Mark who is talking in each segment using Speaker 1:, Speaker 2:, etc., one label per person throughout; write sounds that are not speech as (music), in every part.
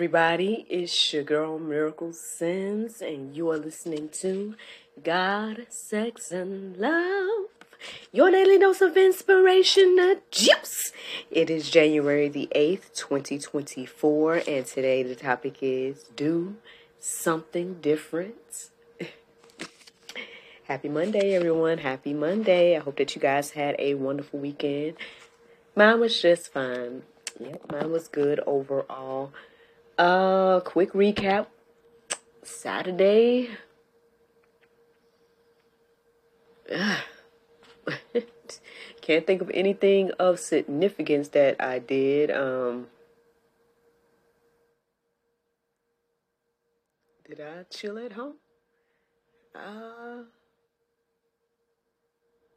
Speaker 1: Everybody. It's your girl Miracle Sims, and you are listening to God, Sex, and Love. Your daily dose of inspiration, the juice. It is January the 8th, 2024, and today the topic is Do Something Different. (laughs) Happy Monday, everyone. Happy Monday. I hope that you guys had a wonderful weekend. Mine was just fine. Yep, mine was good overall. Uh, quick recap. Saturday. (sighs) Can't think of anything of significance that I did. Um, did I chill at home? Uh,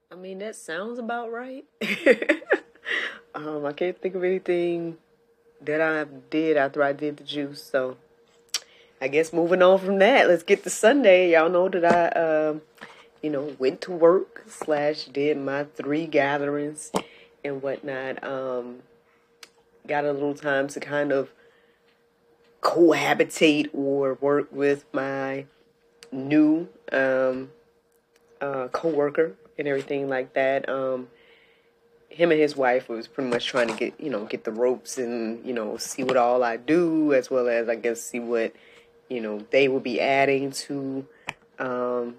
Speaker 1: I mean, that sounds about right. (laughs) Um, I can't think of anything that I did after I did the juice. So I guess moving on from that, let's get to Sunday. Y'all know that I, um, you know, went to work slash did my three gatherings and whatnot. Um, got a little time to kind of cohabitate or work with my new um, uh, co-worker and everything like that. Um, him and his wife was pretty much trying to get you know get the ropes and you know see what all I do as well as I guess see what you know they will be adding to um,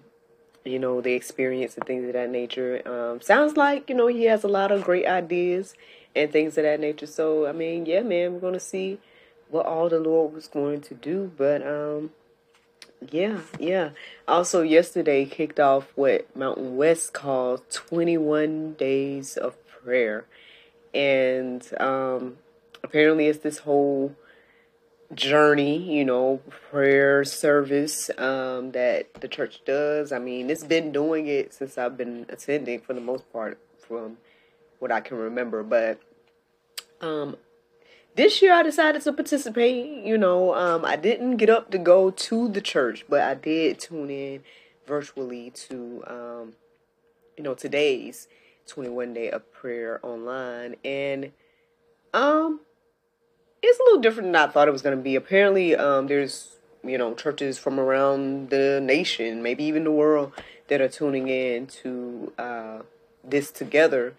Speaker 1: you know the experience and things of that nature. Um, sounds like you know he has a lot of great ideas and things of that nature. So I mean, yeah, man, we're gonna see what all the Lord was going to do, but um, yeah, yeah. Also, yesterday kicked off what Mountain West calls 21 days of prayer. And um, apparently, it's this whole journey, you know, prayer service um, that the church does. I mean, it's been doing it since I've been attending for the most part, from what I can remember. But um, this year I decided to participate. You know, um, I didn't get up to go to the church, but I did tune in virtually to, um, you know, today's 21 day of prayer online and um it's a little different than I thought it was going to be. Apparently um there's you know churches from around the nation, maybe even the world that are tuning in to uh this together.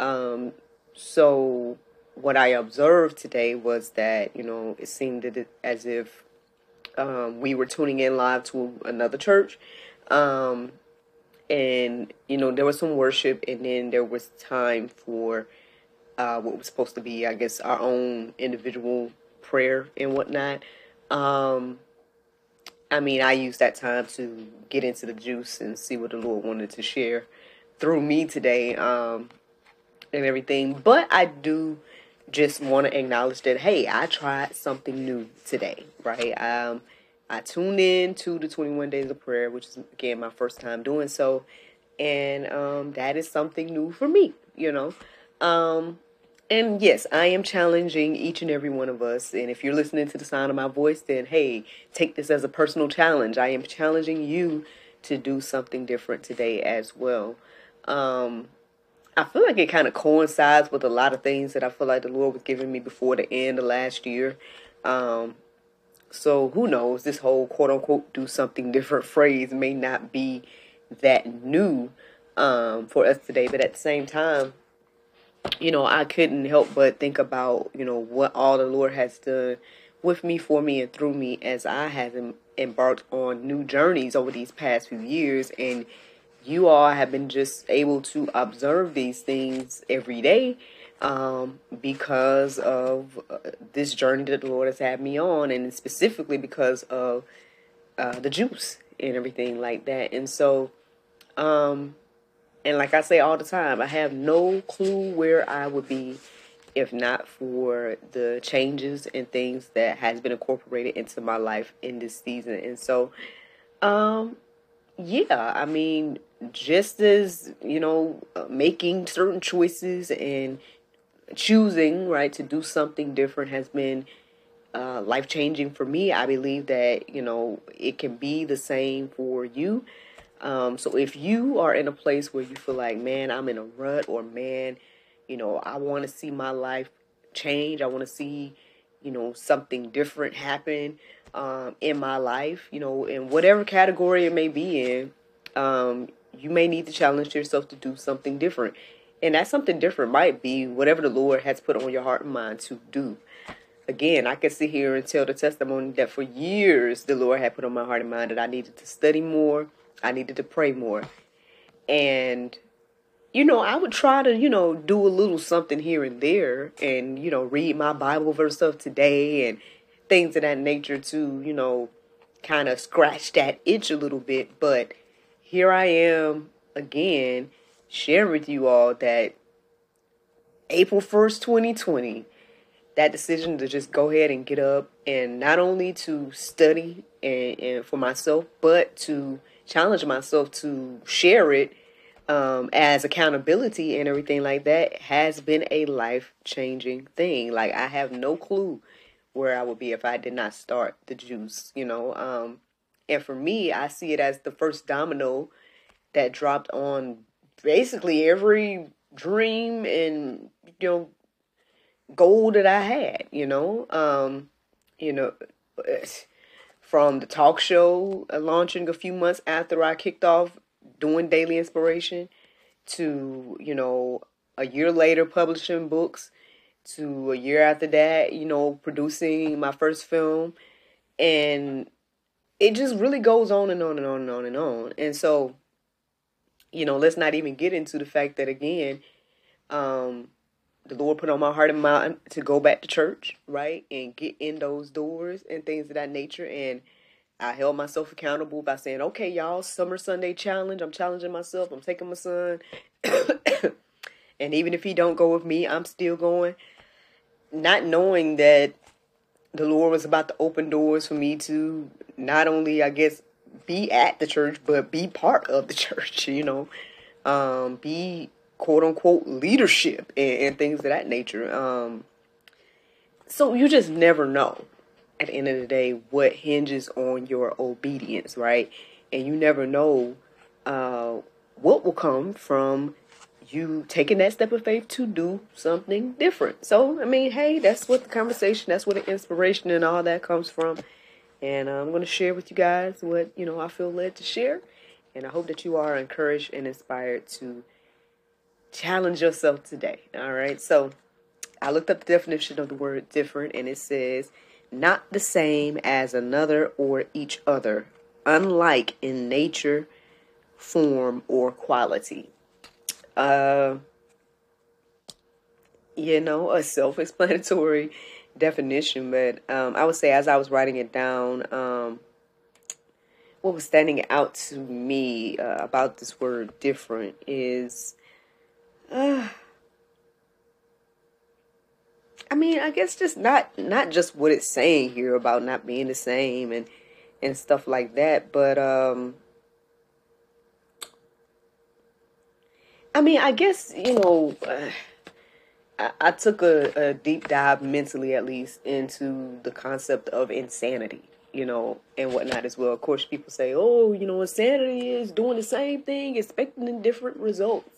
Speaker 1: Um so what I observed today was that, you know, it seemed as if um, we were tuning in live to another church. Um, and you know there was some worship and then there was time for uh, what was supposed to be i guess our own individual prayer and whatnot. Um, i mean i used that time to get into the juice and see what the lord wanted to share through me today um, and everything. But i do just want to acknowledge that hey i tried something new today right? Um, I tuned in to the 21 Days of Prayer, which is again my first time doing so, and um, that is something new for me, you know. Um, and yes, I am challenging each and every one of us. And if you're listening to the sound of my voice, then hey, take this as a personal challenge. I am challenging you to do something different today as well. Um, I feel like it kind of coincides with a lot of things that I feel like the Lord was giving me before the end of last year. Um, so who knows? This whole quote unquote do something different phrase may not be that new um, for us today, but at the same time, you know, I couldn't help but think about, you know, what all the Lord has done with me, for me, and through me as I have embarked on new journeys over these past few years. And you all have been just able to observe these things every day um, because of uh, this journey that the Lord has had me on, and specifically because of uh, the juice and everything like that. And so, um, and like I say all the time, I have no clue where I would be if not for the changes and things that has been incorporated into my life in this season. And so, um, yeah, I mean, just as you know, uh, making certain choices and choosing right to do something different has been uh, life changing for me. I believe that you know it can be the same for you. Um, so if you are in a place where you feel like, man, I'm in a rut, or man, you know, I want to see my life change. I want to see, you know, something different happen um, in my life. You know, in whatever category it may be in, um, you may need to challenge yourself to do something different. And that something different might be whatever the Lord has put on your heart and mind to do. Again, I can sit here and tell the testimony that for years the Lord had put on my heart and mind that I needed to study more, I needed to pray more. And, you know, I would try to, you know, do a little something here and there and, you know, read my Bible verse of today and things of that nature to, you know, kind of scratch that itch a little bit. But here I am again sharing with you all that April 1st, 2020, that decision to just go ahead and get up and not only to study and, and for myself, but to challenge myself to share it um, as accountability and everything like that has been a life changing thing. Like, I have no clue where I would be if I did not start the juice, you know. Um, and for me, I see it as the first domino that dropped on basically every dream and you know goal that I had, you know. Um, you know, (laughs) from the talk show uh, launching a few months after I kicked off doing daily inspiration to, you know, a year later publishing books to a year after that, you know, producing my first film and it just really goes on and on and on and on and on. And so, you know, let's not even get into the fact that again, um, the Lord put on my heart and mind to go back to church, right, and get in those doors and things of that nature. And I held myself accountable by saying, "Okay, y'all, summer Sunday challenge. I'm challenging myself. I'm taking my son, (coughs) and even if he don't go with me, I'm still going." Not knowing that the Lord was about to open doors for me to not only, I guess, be at the church, but be part of the (laughs) church, you know, um, be quote unquote leadership and, and things of that nature. Um, so you just never know at the end of the day what hinges on your obedience, right? And you never know uh, what will come from you taking that step of faith to do something different. So, I mean, hey, that's what the conversation, that's what the inspiration and all that comes from. And I'm going to share with you guys what, you know, I feel led to share. And I hope that you are encouraged and inspired to challenge yourself today. All right. So I looked up the definition of the word different and it says not the same as another or each other, unlike in nature, form, or quality. Uh, you know, a self explanatory definition, but um, I would say as I was writing it down, um, what was standing out to me uh, about this word different is, uh, I mean, I guess just not not just what it's saying here about not being the same and and stuff like that, but um, I mean, I guess you know. Uh, I, took a, a deep dive mentally, at least, into the concept of insanity, you know, and whatnot as well. Of course, people say, "Oh, you know, insanity is doing the same thing, expecting different results."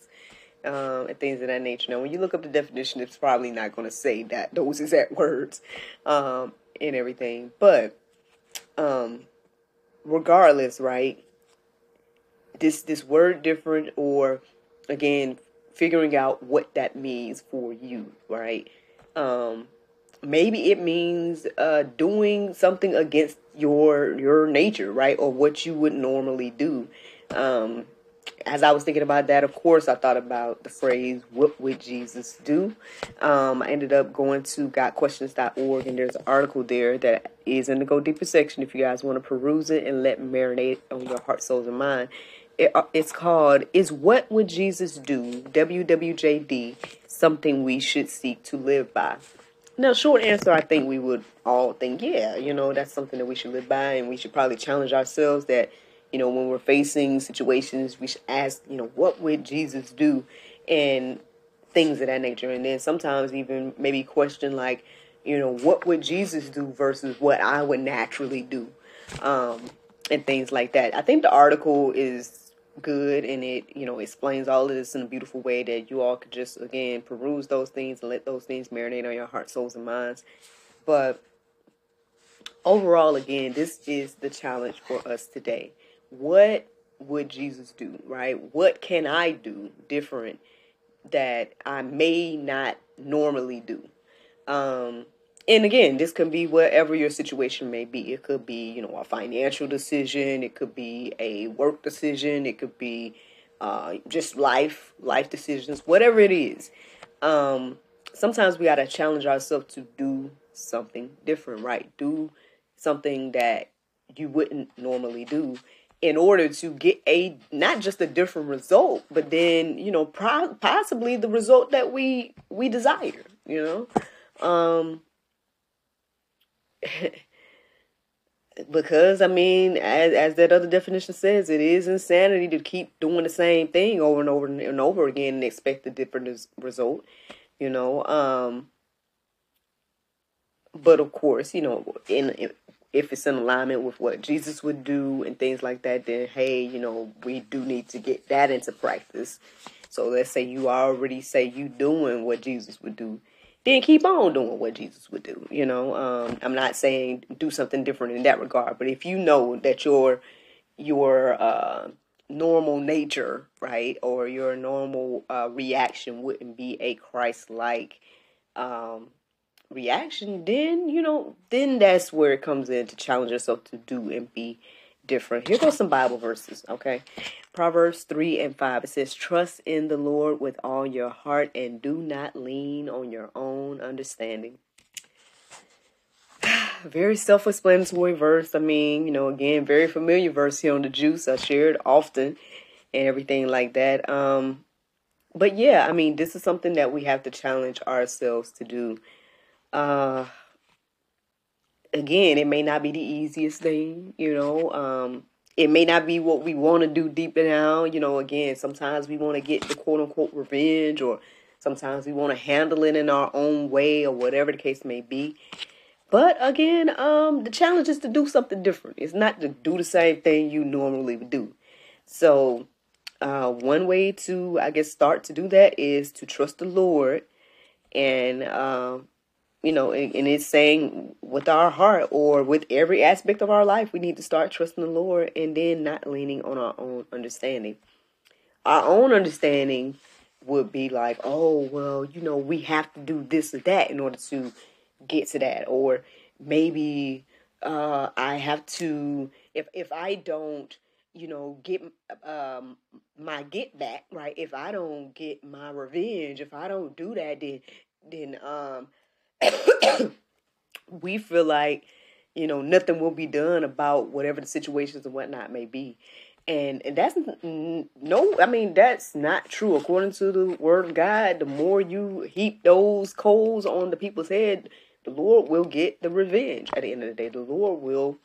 Speaker 1: Um, and things of that nature. Now, when you look up the definition, it's probably not going to say that those exact words um, and everything. But um, regardless, right? This this word different, or again, figuring out what that means for you, right? Um, maybe it means uh, doing something against your your nature, right, or what you would normally do. Um, as I was thinking about that, of course, I thought about the phrase "What would Jesus do?" Um, I ended up going to GotQuestions.org, and there's an article there that is in the Go Deeper section. If you guys want to peruse it and let marinate on your heart, souls, and mind, it, uh, it's called "Is What Would Jesus Do?" WWJD, something we should seek to live by. Now, short answer, I think we would all think, yeah, you know, that's something that we should live by, and we should probably challenge ourselves that, you know, when we're facing situations, we should ask, you know, what would Jesus do, and things of that nature, and then sometimes even maybe question like, you know, what would Jesus do versus what I would naturally do, um, and things like that. I think the article is good and it you know explains all of this in a beautiful way that you all could just again peruse those things and let those things marinate on your heart souls and minds. But overall again this is the challenge for us today. What would jesus do right? What can i do different that i may not normally do? Um and again, this can be whatever your situation may be. It could be, you know, a financial decision. It could be a work decision. It could be uh, just life, life decisions, whatever it is. Um, sometimes we got to challenge ourselves to do something different, right? Do something that you wouldn't normally do in order to get a not just a different result, but then you know pro- possibly the result that we we desire. You know. Um, (laughs) because I mean, as as that other definition says, it is insanity to keep doing the same thing over and over and over again and expect a different result. You know, um, but of course, you know, in if it's in alignment with what Jesus would do and things like that, then hey, you know, we do need to get that into practice. So let's say you already say you doing what Jesus would do then keep on doing what Jesus would do. You know, um, I'm not saying do something different in that regard, but if you know that your your uh, normal nature, right, or your normal uh, reaction wouldn't be a Christ-like um, reaction, then you know, then that's where it comes in to challenge yourself to do and be different. Here goes some Bible verses, okay? Proverbs 3 and 5. It says, Trust in the Lord with all your heart and do not lean on your own understanding. (sighs) very self explanatory verse. I mean, you know, again, very familiar verse here on the juice. I share it often and everything like that. Um, but yeah, I mean, this is something that we have to challenge ourselves to do. Uh, again, it may not be the easiest thing, you know. Um, it may not be what we want to do deep down, you know. Again, sometimes we want to get the quote unquote revenge, or sometimes we want to handle it in our own way, or whatever the case may be. But again, um, the challenge is to do something different. It's not to do the same thing you normally would do. So, uh, one way to, I guess, start to do that is to trust the Lord and um, you know, and, and, it's saying with our heart or with every aspect of our life, we need to start trusting the Lord and then not leaning on our own understanding. Our own understanding would be like, oh, well, you know, we have to do this or that in order to get to that. Or maybe uh, I have to, if, if I don't, you know, get um, my get back, right? If I don't get my revenge, if I don't do that, then, then, um, (coughs) we feel like you know nothing will be done about whatever the situations and whatnot may be. And, and that's no i mean that's not true. According to the word of god the more you heap those coals on the people's head the lord will get the revenge. At the end of the day the lord will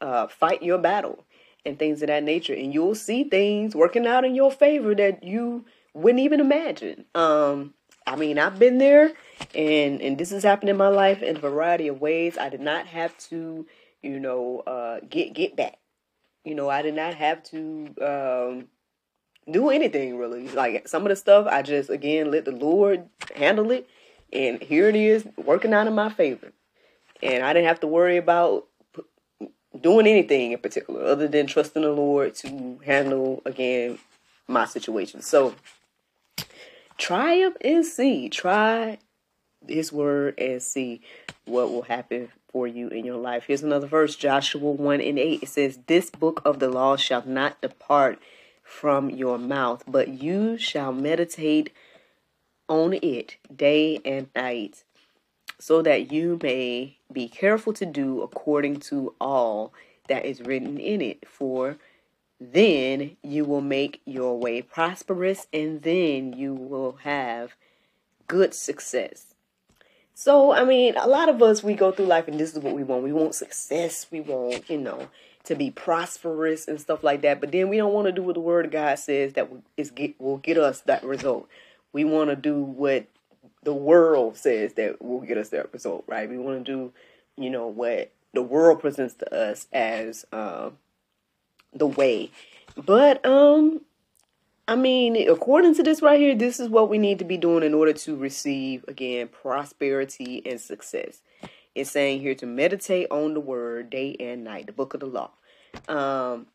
Speaker 1: uh, fight your battle and things of that nature. And you'll see things working out in your favor that you wouldn't even imagine. Um I mean, I've been there, and and this has happened in my life in a variety of ways. I did not have to, you know, uh, get get back. You know, I did not have to um, do anything really. Like some of the stuff, I just again let the Lord handle it, and here it is working out in my favor. And I didn't have to worry about doing anything in particular other than trusting the Lord to handle again my situation. So try him and see. Try his word and see what will happen for you in your life. Here's another verse, Joshua 1 and 8. It says, This book of the law shall not depart from your mouth, but you shall meditate on it day and night, so that you may be careful to do according to all that is written in it. For then you will make your way prosperous and then you will have good success. So, I mean, a lot of us, we go through life and this is what we want. We want success. We want, you know, to be prosperous and stuff like that. But then we don't want to do what the word of God says that is get, will get us that result. We want to do what the world says that will get us that result, right? We want to do, you know, what the world presents to us as uh, the way. But um I mean, according to this right here, this is what we need to be doing in order to receive again prosperity and success. It's saying here to meditate on the word day and night, the book of the law. Um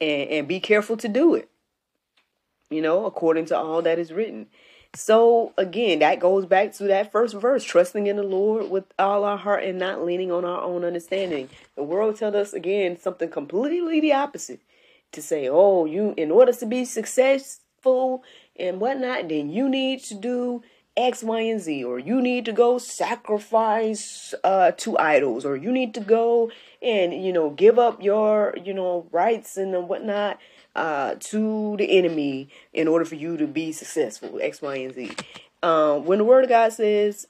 Speaker 1: and, and be careful to do it. You know, according to all that is written. So again, that goes back to that first verse, trusting in the Lord with all our heart and not leaning on our own understanding. The world tells us again something completely the opposite. To say, oh, you in order to be successful and whatnot, then you need to do X, Y, and Z, or you need to go sacrifice uh, to idols, or you need to go and you know give up your you know rights and whatnot uh, to the enemy in order for you to be successful. X, Y, and Z. Um, when the Word of God says,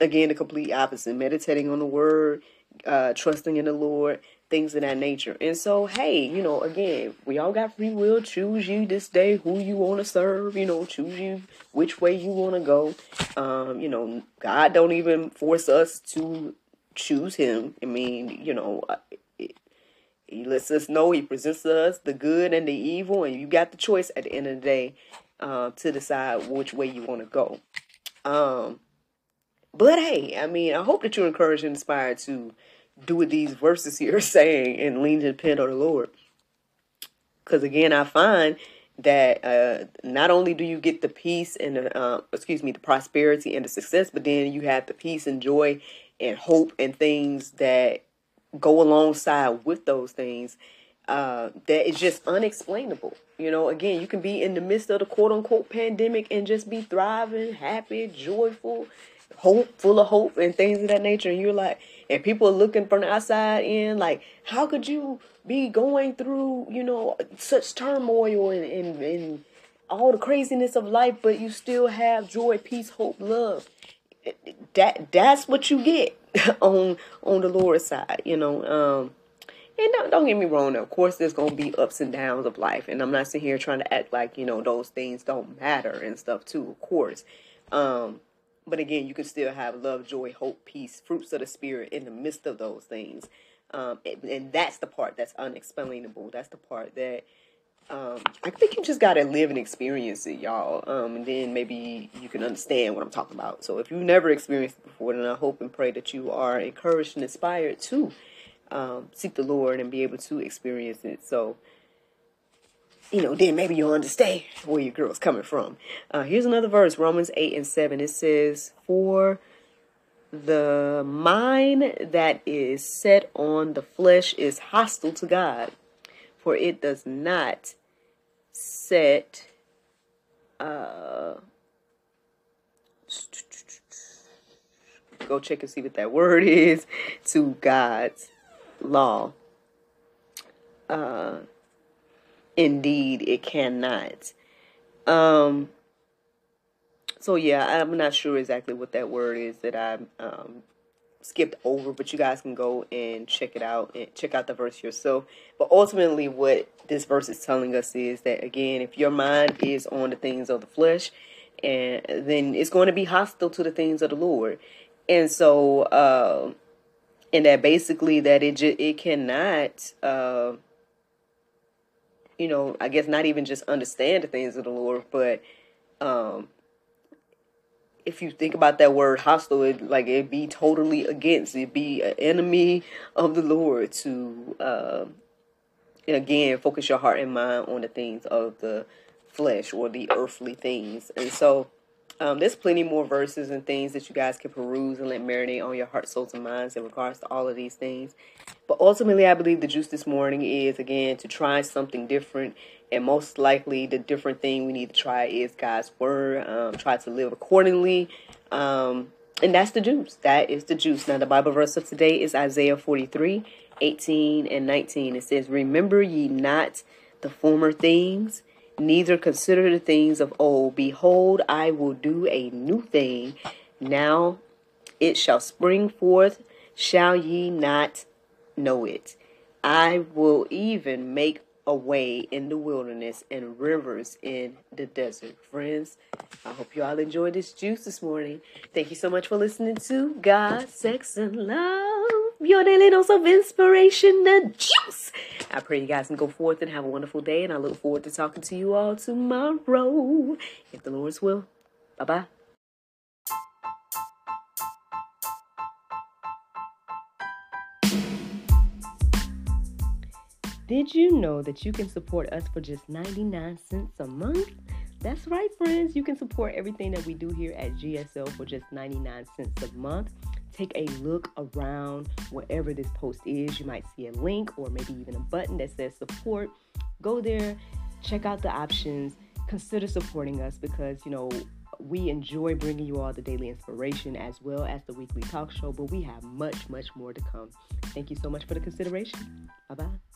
Speaker 1: again, the complete opposite, meditating on the Word, uh, trusting in the Lord, things of that nature. And so, hey, you know, again, we all got free will. Choose you this day who you want to serve. You know, choose you which way you want to go. Um, you know, God don't even force us to choose Him. I mean, you know, he lets us know, he presents us the good and the evil, and you got the choice at the end of the day uh, to decide which way you want to go. Um, but hey, I mean, I hope that you're encouraged and inspired to do what these verses here are (laughs) saying and lean to depend on the Lord. Because again, I find that uh, not only do you get the peace and the, uh, excuse me, the prosperity and the success, but then you have the peace and joy and hope and things that go alongside with those things uh, that is just unexplainable. You know, again, you can be in the midst of the quote unquote pandemic and just be thriving, happy, joyful, hope, full of hope, and things of that nature. And you're like, and people are looking from the outside in, like, how could you be going through, you know, such turmoil and, and, and all the craziness of life, but you still have joy, peace, hope, love? That that's what you get (laughs) on on the Lord's side, you know. Um, and don't, don't get me wrong, of course, there's gonna be ups and downs of life, and I'm not sitting here trying to act like you know those things don't matter and stuff too, of course. Um, but again, you can still have love, joy, hope, peace, fruits of the spirit in the midst of those things. Um, and, and that's the part that's unexplainable. That's the part that um, I think you just gotta live and experience it, y'all. Um, and then maybe you can understand what I'm talking about. So if you've never experienced it before, then I hope and pray that you are encouraged and inspired to um, seek the Lord and be able to experience it. So, you know, then maybe you'll understand where your girl's coming from. Uh, here's another verse, Romans 8 and 7. It says, For the mind that is set on the flesh is hostile to God, for it does not set uh go check and see what that (laughs) word is to God's law. Uh indeed it cannot. Um so yeah, I'm not sure exactly what that word is that I um skipped over, but you guys can go and check it out and check out the verse yourself. But ultimately, what this verse is telling us is that again, if your mind is on the things of the flesh, and then it's going to be hostile to the things of the Lord. And so, uh, and that basically that it just it cannot, uh, you know, I guess not even just understand the things of the Lord, but um, if you think about that word hostile, it like it be totally against, it be an enemy of the Lord to uh, again focus your heart and mind on the things of the flesh or the earthly things. And so um, there's plenty more verses and things that you guys can peruse and let marinate on your heart, souls, and minds in regards to all of these things. But ultimately, I believe the juice this morning is again to try something different and most likely the different thing we need to try is God's word. Um, try to live accordingly. Um, and that's the juice. That is the juice. Now, the Bible verse of today is Isaiah 43 18 and 19. It says, Remember ye not the former things, neither consider the things of old. Behold, I will do a new thing. Now it shall spring forth. Shall ye not know it? I will even make a way in the wilderness and rivers in the desert. Friends, I hope you all enjoyed this juice this morning. Thank you so much for listening to God, Sex, and Love. Your daily dose of inspiration, the juice. I pray you guys can go forth and have a wonderful day, and I look forward to talking to you all tomorrow, if the Lord's will. Bye bye. Did you know that you can support us for just 99 cents a month? That's right, friends. You can support everything that we do here at GSL for just 99 cents a month. Take a look around wherever this post is. You might see a link or maybe even a button that says support. Go there, check out the options, consider supporting us because, you know, we enjoy bringing you all the daily inspiration as well as the weekly talk show, but we have much, much more to come. Thank you so much for the consideration. Bye bye.